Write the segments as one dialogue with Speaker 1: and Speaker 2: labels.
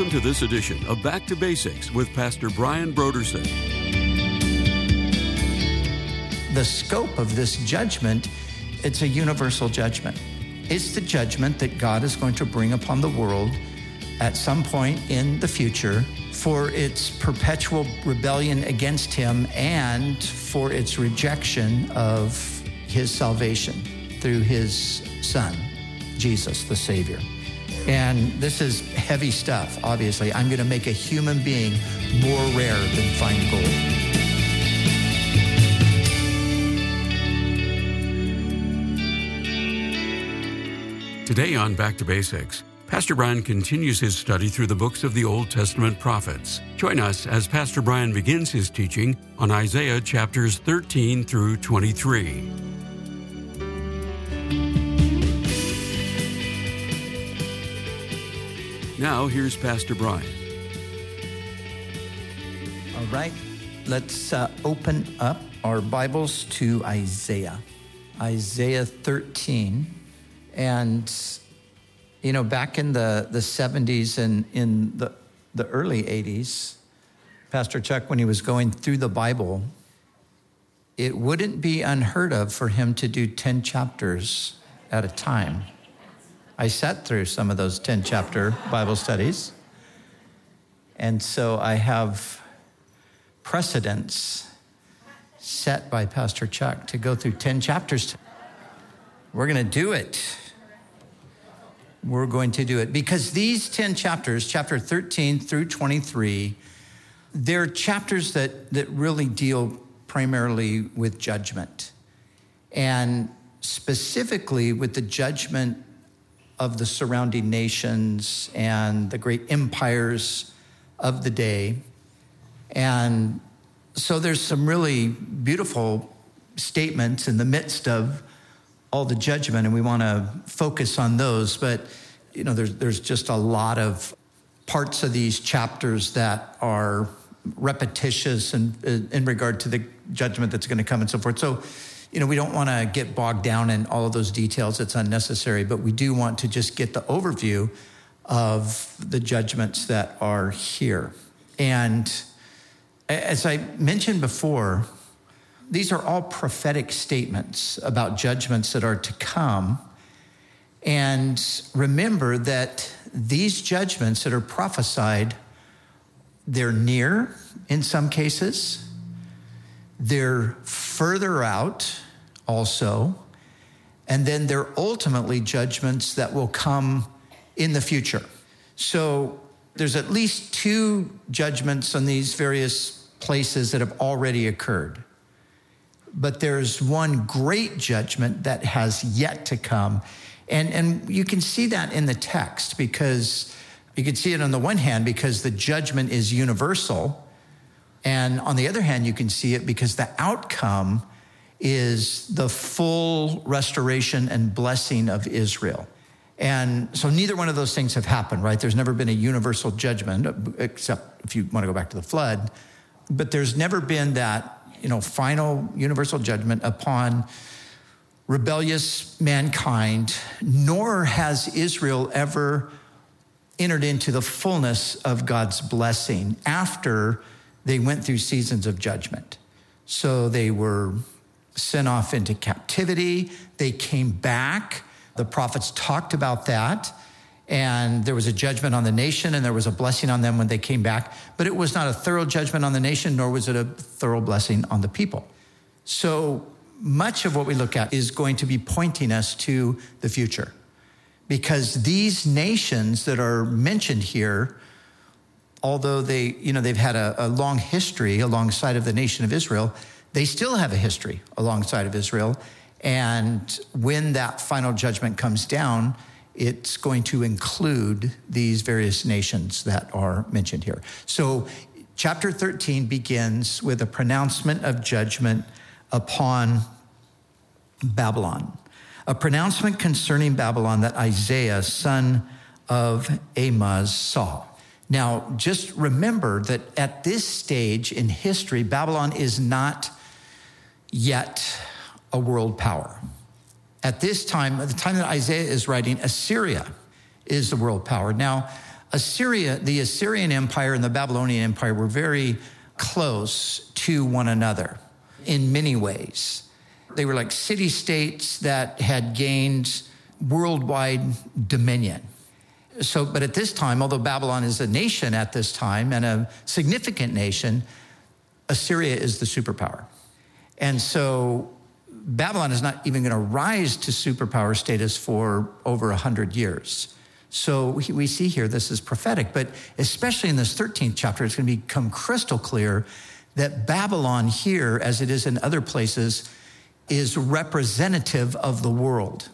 Speaker 1: Welcome to this edition of Back to Basics with Pastor Brian Brodersen.
Speaker 2: The scope of this judgment, it's a universal judgment. It's the judgment that God is going to bring upon the world at some point in the future for its perpetual rebellion against him and for its rejection of his salvation through his son, Jesus, the Savior. And this is heavy stuff, obviously. I'm going to make a human being more rare than fine gold.
Speaker 1: Today on Back to Basics, Pastor Brian continues his study through the books of the Old Testament prophets. Join us as Pastor Brian begins his teaching on Isaiah chapters 13 through 23. Now, here's Pastor Brian.
Speaker 2: All right, let's uh, open up our Bibles to Isaiah, Isaiah 13. And, you know, back in the, the 70s and in the, the early 80s, Pastor Chuck, when he was going through the Bible, it wouldn't be unheard of for him to do 10 chapters at a time. I sat through some of those 10 chapter Bible studies. And so I have precedents set by Pastor Chuck to go through 10 chapters. We're going to do it. We're going to do it because these 10 chapters, chapter 13 through 23, they're chapters that, that really deal primarily with judgment and specifically with the judgment of the surrounding nations and the great empires of the day. And so there's some really beautiful statements in the midst of all the judgment, and we want to focus on those. But, you know, there's, there's just a lot of parts of these chapters that are repetitious in, uh, in regard to the judgment that's going to come and so forth. So, you know, we don't want to get bogged down in all of those details. It's unnecessary, but we do want to just get the overview of the judgments that are here. And as I mentioned before, these are all prophetic statements about judgments that are to come. And remember that these judgments that are prophesied, they're near in some cases they're further out also, and then they're ultimately judgments that will come in the future. So there's at least two judgments on these various places that have already occurred. But there's one great judgment that has yet to come. And, and you can see that in the text because you can see it on the one hand because the judgment is universal and on the other hand, you can see it because the outcome is the full restoration and blessing of Israel. And so neither one of those things have happened, right? There's never been a universal judgment, except if you want to go back to the flood. But there's never been that, you know, final universal judgment upon rebellious mankind, nor has Israel ever entered into the fullness of God's blessing after they went through seasons of judgment. So they were sent off into captivity. They came back. The prophets talked about that. And there was a judgment on the nation and there was a blessing on them when they came back. But it was not a thorough judgment on the nation, nor was it a thorough blessing on the people. So much of what we look at is going to be pointing us to the future. Because these nations that are mentioned here although they, you know, they've had a, a, long history alongside of the nation of Israel, they still have a history alongside of Israel. And when that final judgment comes down, it's going to include these various nations that are mentioned here. So, chapter 13 begins with a pronouncement of judgment upon Babylon, a pronouncement concerning Babylon that Isaiah, son of Amoz, saw. Now, just remember that at this stage in history, Babylon is not yet a world power. At this time, at the time that Isaiah is writing, Assyria is the world power. Now, Assyria, the Assyrian Empire and the Babylonian Empire were very close to one another in many ways. They were like city states that had gained worldwide dominion. So, but at this time, although Babylon is a nation at this time and a significant nation, Assyria is the superpower. And so Babylon is not even going to rise to superpower status for over 100 years. So we see here this is prophetic, but especially in this 13th chapter, it's going to become crystal clear that Babylon here, as it is in other places, is representative of the world,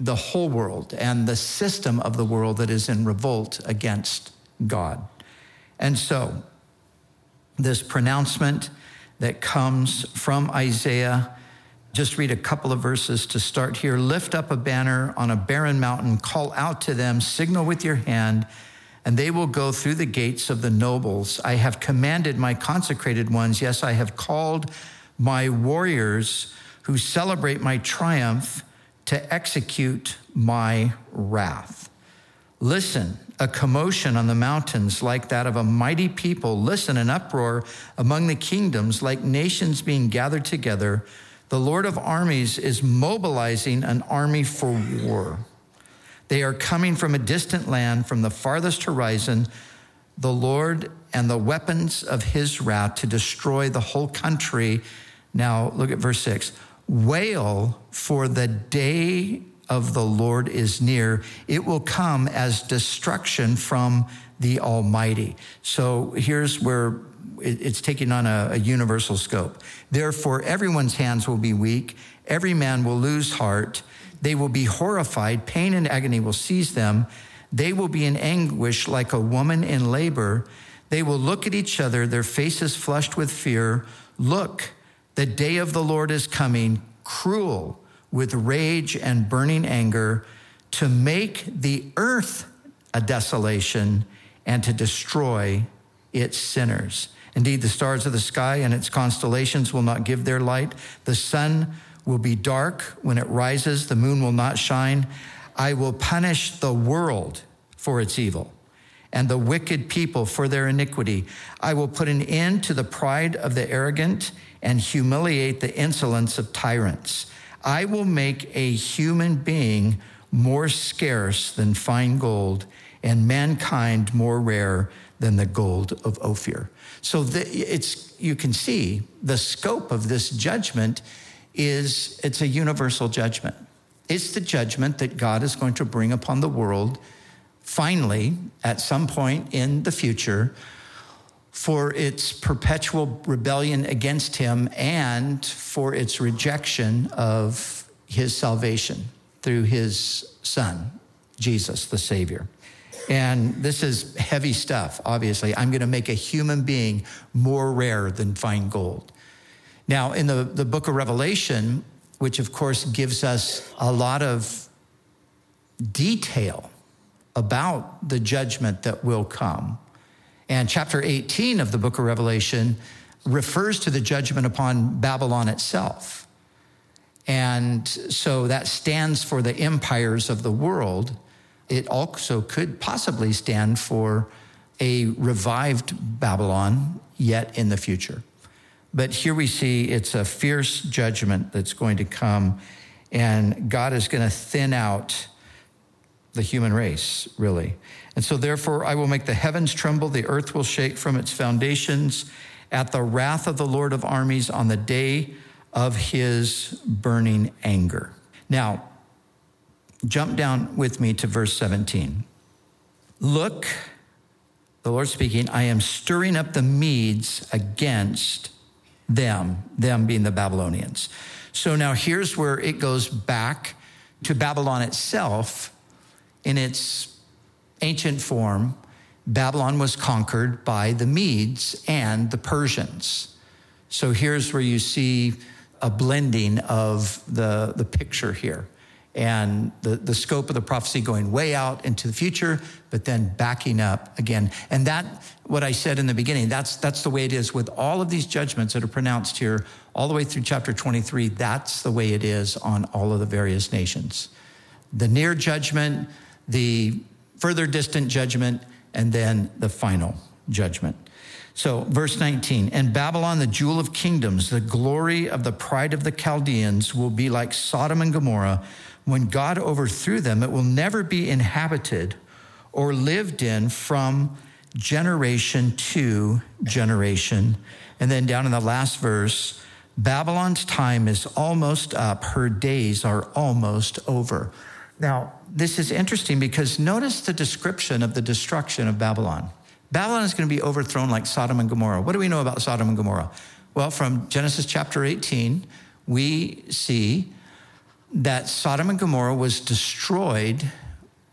Speaker 2: the whole world, and the system of the world that is in revolt against God. And so, this pronouncement that comes from Isaiah just read a couple of verses to start here. Lift up a banner on a barren mountain, call out to them, signal with your hand, and they will go through the gates of the nobles. I have commanded my consecrated ones. Yes, I have called my warriors who celebrate my triumph to execute my wrath. Listen, a commotion on the mountains like that of a mighty people. Listen, an uproar among the kingdoms like nations being gathered together. The Lord of armies is mobilizing an army for war. They are coming from a distant land, from the farthest horizon, the Lord and the weapons of his wrath to destroy the whole country. Now, look at verse six. Wail, for the day of the Lord is near. It will come as destruction from the Almighty. So here's where it's taking on a, a universal scope. Therefore, everyone's hands will be weak, every man will lose heart. They will be horrified, pain and agony will seize them. They will be in anguish like a woman in labor. They will look at each other, their faces flushed with fear. Look, the day of the Lord is coming, cruel with rage and burning anger, to make the earth a desolation and to destroy its sinners. Indeed, the stars of the sky and its constellations will not give their light. The sun will be dark when it rises, the moon will not shine. I will punish the world for its evil and the wicked people for their iniquity. I will put an end to the pride of the arrogant and humiliate the insolence of tyrants. I will make a human being more scarce than fine gold and mankind more rare than the gold of Ophir. So the, it's, you can see the scope of this judgment is it's a universal judgment. It's the judgment that God is going to bring upon the world finally at some point in the future for its perpetual rebellion against him and for its rejection of his salvation through his son, Jesus, the Savior. And this is heavy stuff, obviously. I'm going to make a human being more rare than fine gold. Now, in the, the book of Revelation, which of course gives us a lot of detail about the judgment that will come, and chapter 18 of the book of Revelation refers to the judgment upon Babylon itself. And so that stands for the empires of the world it also could possibly stand for a revived Babylon yet in the future. But here we see it's a fierce judgment that's going to come, and God is going to thin out the human race, really. And so, therefore, I will make the heavens tremble, the earth will shake from its foundations at the wrath of the Lord of armies on the day of his burning anger. Now, Jump down with me to verse 17. Look, the Lord speaking, I am stirring up the Medes against them, them being the Babylonians. So now here's where it goes back to Babylon itself in its ancient form. Babylon was conquered by the Medes and the Persians. So here's where you see a blending of the, the picture here and the, the scope of the prophecy going way out into the future, but then backing up again. And that, what I said in the beginning, that's, that's the way it is with all of these judgments that are pronounced here, all the way through chapter 23. That's the way it is on all of the various nations. The near judgment, the further distant judgment, and then the final judgment. So, verse 19, and Babylon, the jewel of kingdoms, the glory of the pride of the Chaldeans, will be like Sodom and Gomorrah. When God overthrew them, it will never be inhabited or lived in from generation to generation. And then down in the last verse, Babylon's time is almost up, her days are almost over. Now, this is interesting because notice the description of the destruction of Babylon. Babylon is going to be overthrown like Sodom and Gomorrah. What do we know about Sodom and Gomorrah? Well, from Genesis chapter 18, we see that Sodom and Gomorrah was destroyed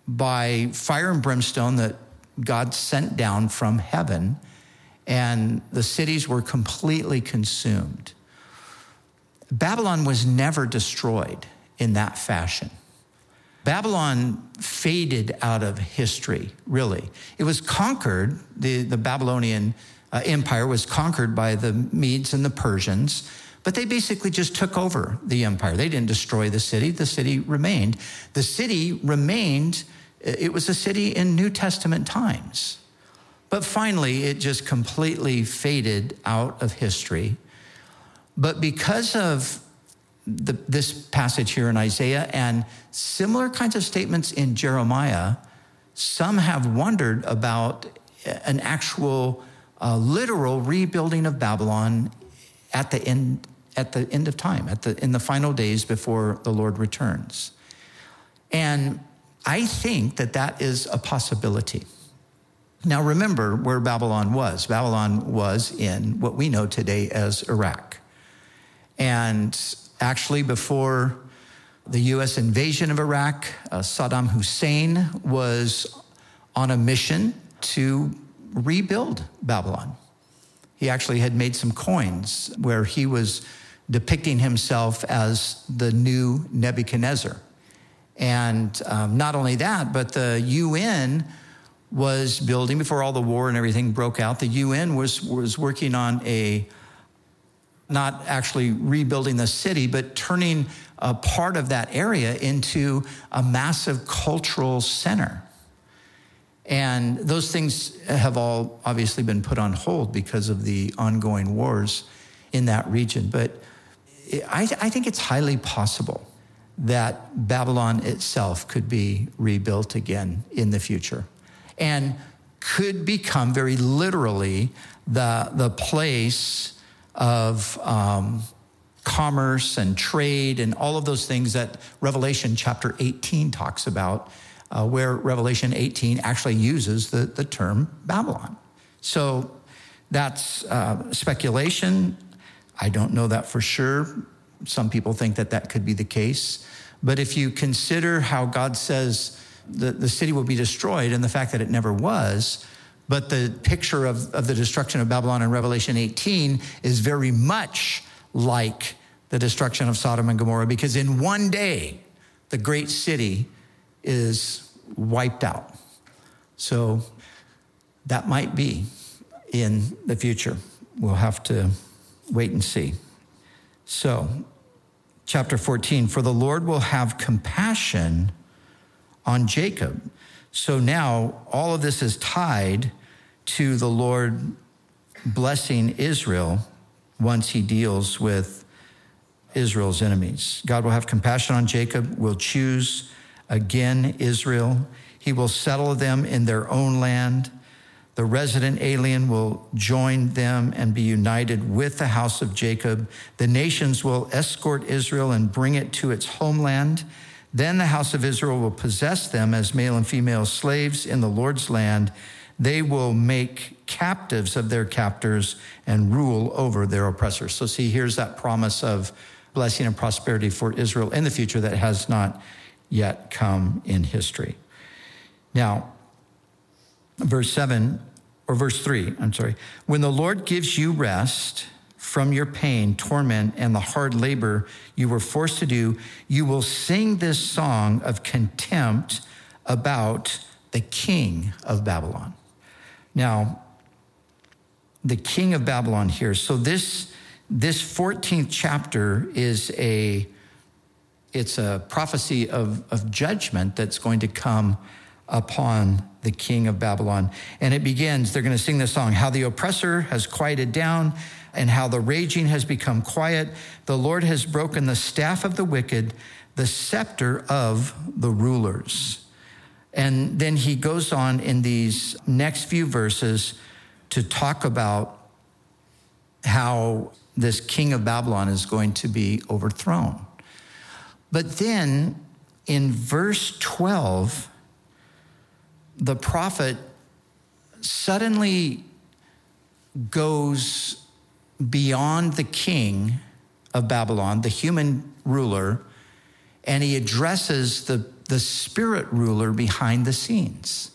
Speaker 2: by fire and brimstone that God sent down from heaven, and the cities were completely consumed. Babylon was never destroyed in that fashion. Babylon faded out of history, really. It was conquered, the, the Babylonian uh, empire was conquered by the Medes and the Persians, but they basically just took over the empire. They didn't destroy the city, the city remained. The city remained, it was a city in New Testament times. But finally, it just completely faded out of history. But because of the, this passage here in Isaiah and similar kinds of statements in Jeremiah, some have wondered about an actual uh, literal rebuilding of Babylon at the end at the end of time, at the in the final days before the Lord returns. And I think that that is a possibility. Now remember where Babylon was. Babylon was in what we know today as Iraq. And Actually, before the U.S. invasion of Iraq, uh, Saddam Hussein was on a mission to rebuild Babylon. He actually had made some coins where he was depicting himself as the new Nebuchadnezzar. And um, not only that, but the UN was building, before all the war and everything broke out, the UN was, was working on a not actually rebuilding the city, but turning a part of that area into a massive cultural center. And those things have all obviously been put on hold because of the ongoing wars in that region. But I, I think it's highly possible that Babylon itself could be rebuilt again in the future and could become very literally the, the place of um, commerce and trade and all of those things that Revelation chapter 18 talks about, uh, where Revelation 18 actually uses the, the term Babylon. So that's uh, speculation. I don't know that for sure. Some people think that that could be the case. But if you consider how God says the, the city will be destroyed and the fact that it never was, but the picture of, of the destruction of Babylon in Revelation 18 is very much like the destruction of Sodom and Gomorrah because in one day, the great city is wiped out. So that might be in the future. We'll have to wait and see. So, chapter 14 For the Lord will have compassion on Jacob so now all of this is tied to the Lord blessing Israel once he deals with Israel's enemies. God will have compassion on Jacob, will choose again Israel. He will settle them in their own land. The resident alien will join them and be united with the house of Jacob. The nations will escort Israel and bring it to its homeland. Then the house of Israel will possess them as male and female slaves in the Lord's land. They will make captives of their captors and rule over their oppressors. So, see, here's that promise of blessing and prosperity for Israel in the future that has not yet come in history. Now, verse 7 or verse 3, I'm sorry. When the Lord gives you rest, from your pain, torment, and the hard labor you were forced to do, you will sing this song of contempt about the king of Babylon. Now, the king of Babylon here. So this this 14th chapter is a it's a prophecy of, of judgment that's going to come upon the king of Babylon. And it begins, they're going to sing this song, How the oppressor has quieted down and how the raging has become quiet. The Lord has broken the staff of the wicked, the scepter of the rulers. And then he goes on in these next few verses to talk about how this king of Babylon is going to be overthrown. But then in verse 12, the prophet suddenly goes beyond the king of Babylon, the human ruler, and he addresses the, the spirit ruler behind the scenes.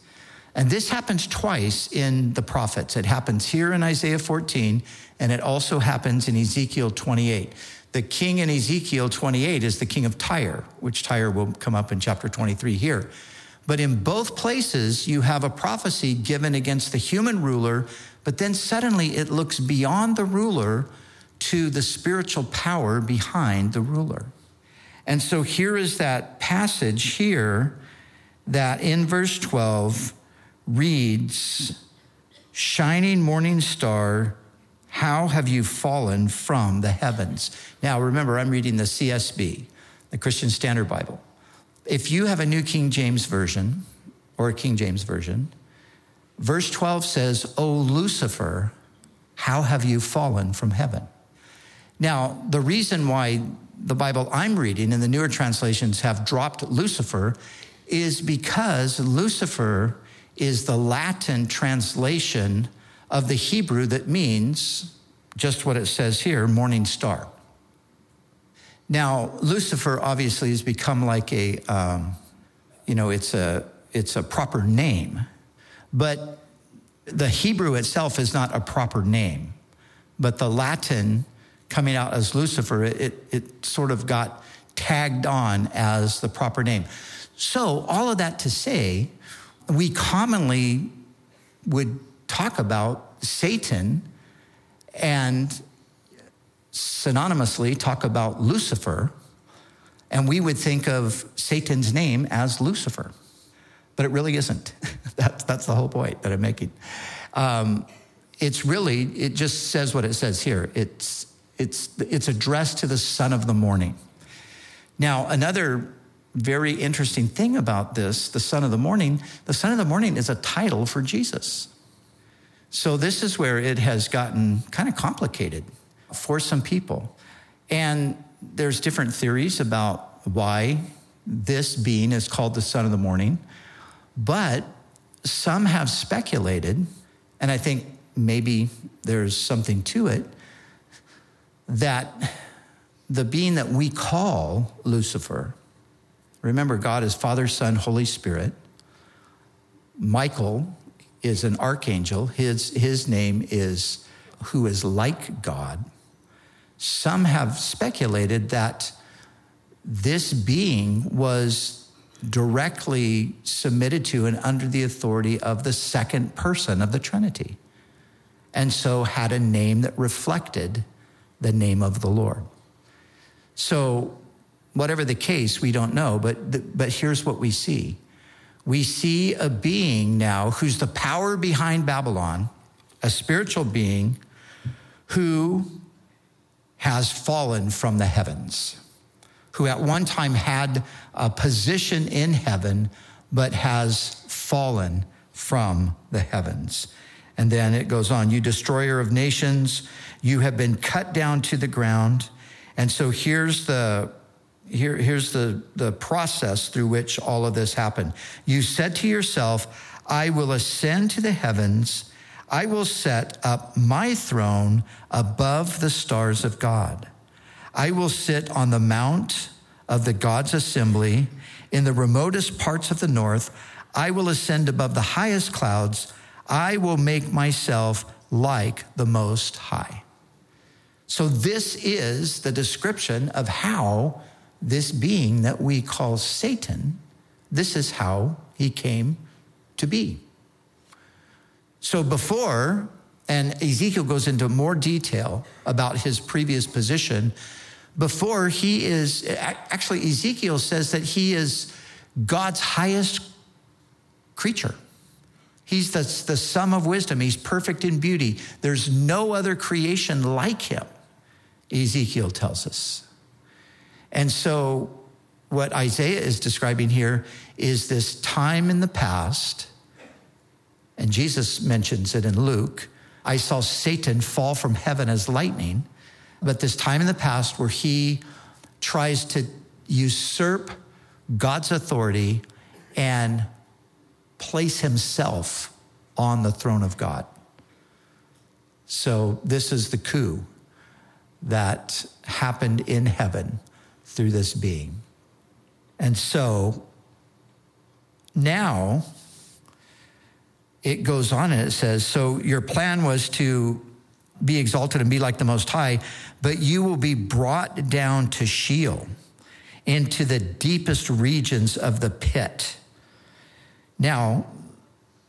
Speaker 2: And this happens twice in the prophets. It happens here in Isaiah 14, and it also happens in Ezekiel 28. The king in Ezekiel 28 is the king of Tyre, which Tyre will come up in chapter 23 here. But in both places, you have a prophecy given against the human ruler, but then suddenly it looks beyond the ruler to the spiritual power behind the ruler. And so here is that passage here that in verse 12 reads, Shining morning star, how have you fallen from the heavens? Now remember, I'm reading the CSB, the Christian Standard Bible. If you have a New King James Version or a King James Version, verse 12 says, O Lucifer, how have you fallen from heaven? Now, the reason why the Bible I'm reading and the newer translations have dropped Lucifer is because Lucifer is the Latin translation of the Hebrew that means just what it says here morning star. Now, Lucifer obviously has become like a, um, you know, it's a, it's a proper name, but the Hebrew itself is not a proper name, but the Latin coming out as Lucifer, it, it sort of got tagged on as the proper name. So, all of that to say, we commonly would talk about Satan and synonymously talk about Lucifer, and we would think of Satan's name as Lucifer. But it really isn't. that's, that's the whole point that I'm making. Um, it's really, it just says what it says here. It's, it's, it's addressed to the son of the morning. Now, another very interesting thing about this, the son of the morning, the son of the morning is a title for Jesus. So this is where it has gotten kind of complicated for some people. And there's different theories about why this being is called the son of the morning. But some have speculated, and I think maybe there's something to it, that the being that we call Lucifer, remember, God is Father, Son, Holy Spirit. Michael is an archangel. His, his name is who is like God. Some have speculated that this being was directly submitted to and under the authority of the second person of the Trinity, and so had a name that reflected the name of the Lord. So, whatever the case, we don't know, but, the, but here's what we see. We see a being now who's the power behind Babylon, a spiritual being who has fallen from the heavens, who at one time had a position in heaven, but has fallen from the heavens. And then it goes on, you destroyer of nations, you have been cut down to the ground. And so here's the here, here's the, the process through which all of this happened. You said to yourself, I will ascend to the heavens I will set up my throne above the stars of God. I will sit on the mount of the God's assembly in the remotest parts of the north. I will ascend above the highest clouds. I will make myself like the Most High. So, this is the description of how this being that we call Satan, this is how he came to be. So before, and Ezekiel goes into more detail about his previous position, before he is, actually, Ezekiel says that he is God's highest creature. He's the, the sum of wisdom. He's perfect in beauty. There's no other creation like him, Ezekiel tells us. And so, what Isaiah is describing here is this time in the past, and Jesus mentions it in Luke. I saw Satan fall from heaven as lightning, but this time in the past where he tries to usurp God's authority and place himself on the throne of God. So, this is the coup that happened in heaven through this being. And so now it goes on and it says, So your plan was to be exalted and be like the Most High, but you will be brought down to Sheol, into the deepest regions of the pit. Now,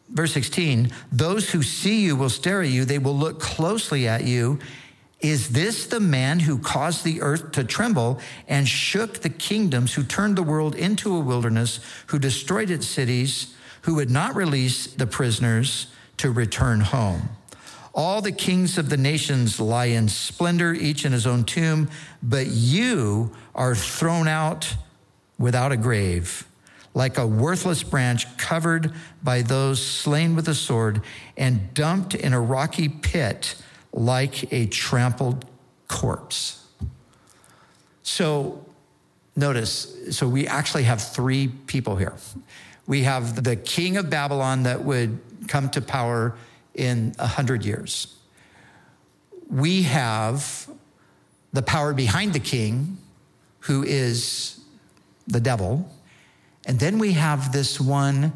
Speaker 2: verse 16, those who see you will stare at you, they will look closely at you. Is this the man who caused the earth to tremble and shook the kingdoms, who turned the world into a wilderness, who destroyed its cities, who would not release the prisoners to return home? All the kings of the nations lie in splendor, each in his own tomb, but you are thrown out without a grave like a worthless branch covered by those slain with the sword and dumped in a rocky pit like a trampled corpse. So notice, so we actually have three people here. We have the king of Babylon that would come to power in a hundred years. We have the power behind the king, who is the devil and then we have this one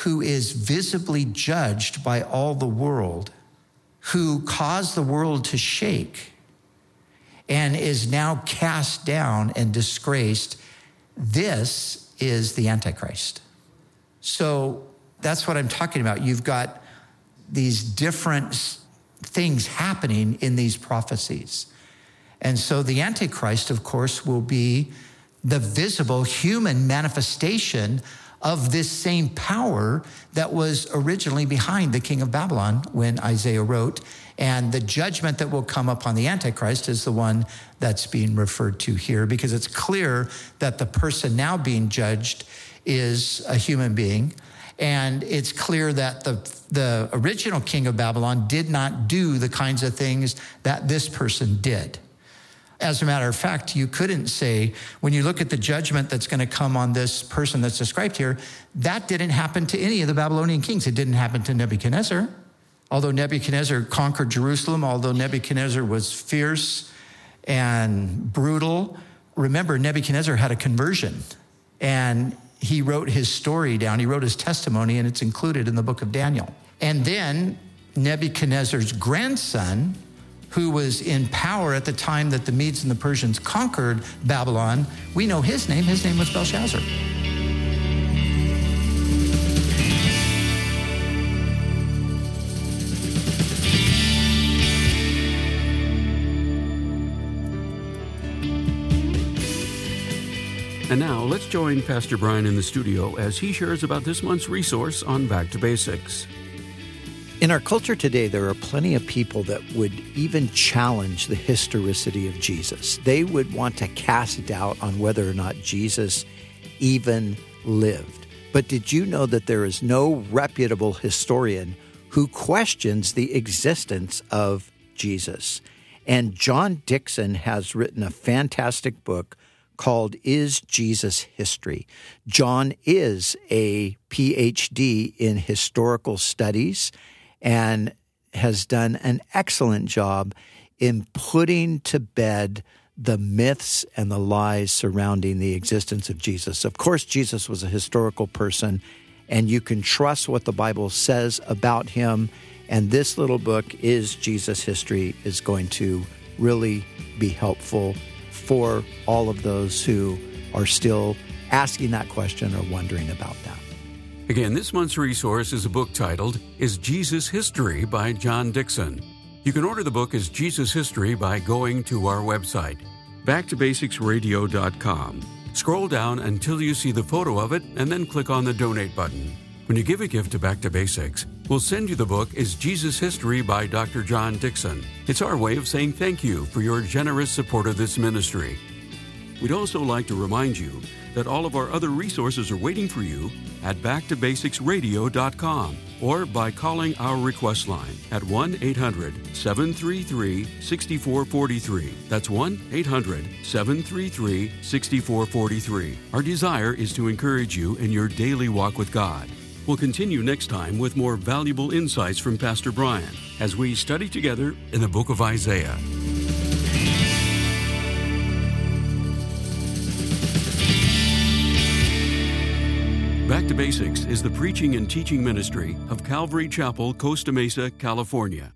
Speaker 2: who is visibly judged by all the world, who caused the world to shake and is now cast down and disgraced. This is the Antichrist. So that's what I'm talking about. You've got these different things happening in these prophecies. And so the Antichrist, of course, will be the visible human manifestation of this same power that was originally behind the king of Babylon when Isaiah wrote. And the judgment that will come upon the Antichrist is the one that's being referred to here because it's clear that the person now being judged is a human being. And it's clear that the, the original king of Babylon did not do the kinds of things that this person did. As a matter of fact, you couldn't say, when you look at the judgment that's going to come on this person that's described here, that didn't happen to any of the Babylonian kings. It didn't happen to Nebuchadnezzar. Although Nebuchadnezzar conquered Jerusalem, although Nebuchadnezzar was fierce and brutal, remember, Nebuchadnezzar had a conversion and he wrote his story down. He wrote his testimony, and it's included in the book of Daniel. And then Nebuchadnezzar's grandson, who was in power at the time that the Medes and the Persians conquered Babylon, we know his name. His name was Belshazzar.
Speaker 1: And now let's join Pastor Brian in the studio as he shares about this month's resource on Back to Basics.
Speaker 3: In our culture today, there are plenty of people that would even challenge the historicity of Jesus. They would want to cast doubt on whether or not Jesus even lived. But did you know that there is no reputable historian who questions the existence of Jesus? And John Dickson has written a fantastic book called Is Jesus History? John is a PhD in historical studies and has done an excellent job in putting to bed the myths and the lies surrounding the existence of Jesus. Of course, Jesus was a historical person, and you can trust what the Bible says about him. And this little book is Jesus History, is going to really be helpful for all of those who are still asking that question or wondering about that.
Speaker 1: Again, this month's resource is a book titled Is Jesus History by John Dickson. You can order the book as Jesus History by going to our website, backtobasicsradio.com. Scroll down until you see the photo of it and then click on the donate button. When you give a gift to Back to Basics, we'll send you the book Is Jesus History by Dr. John Dickson. It's our way of saying thank you for your generous support of this ministry. We'd also like to remind you that all of our other resources are waiting for you at backtobasicsradio.com or by calling our request line at 1 800 733 6443. That's 1 800 733 6443. Our desire is to encourage you in your daily walk with God. We'll continue next time with more valuable insights from Pastor Brian as we study together in the book of Isaiah. Back to Basics is the preaching and teaching ministry of Calvary Chapel, Costa Mesa, California.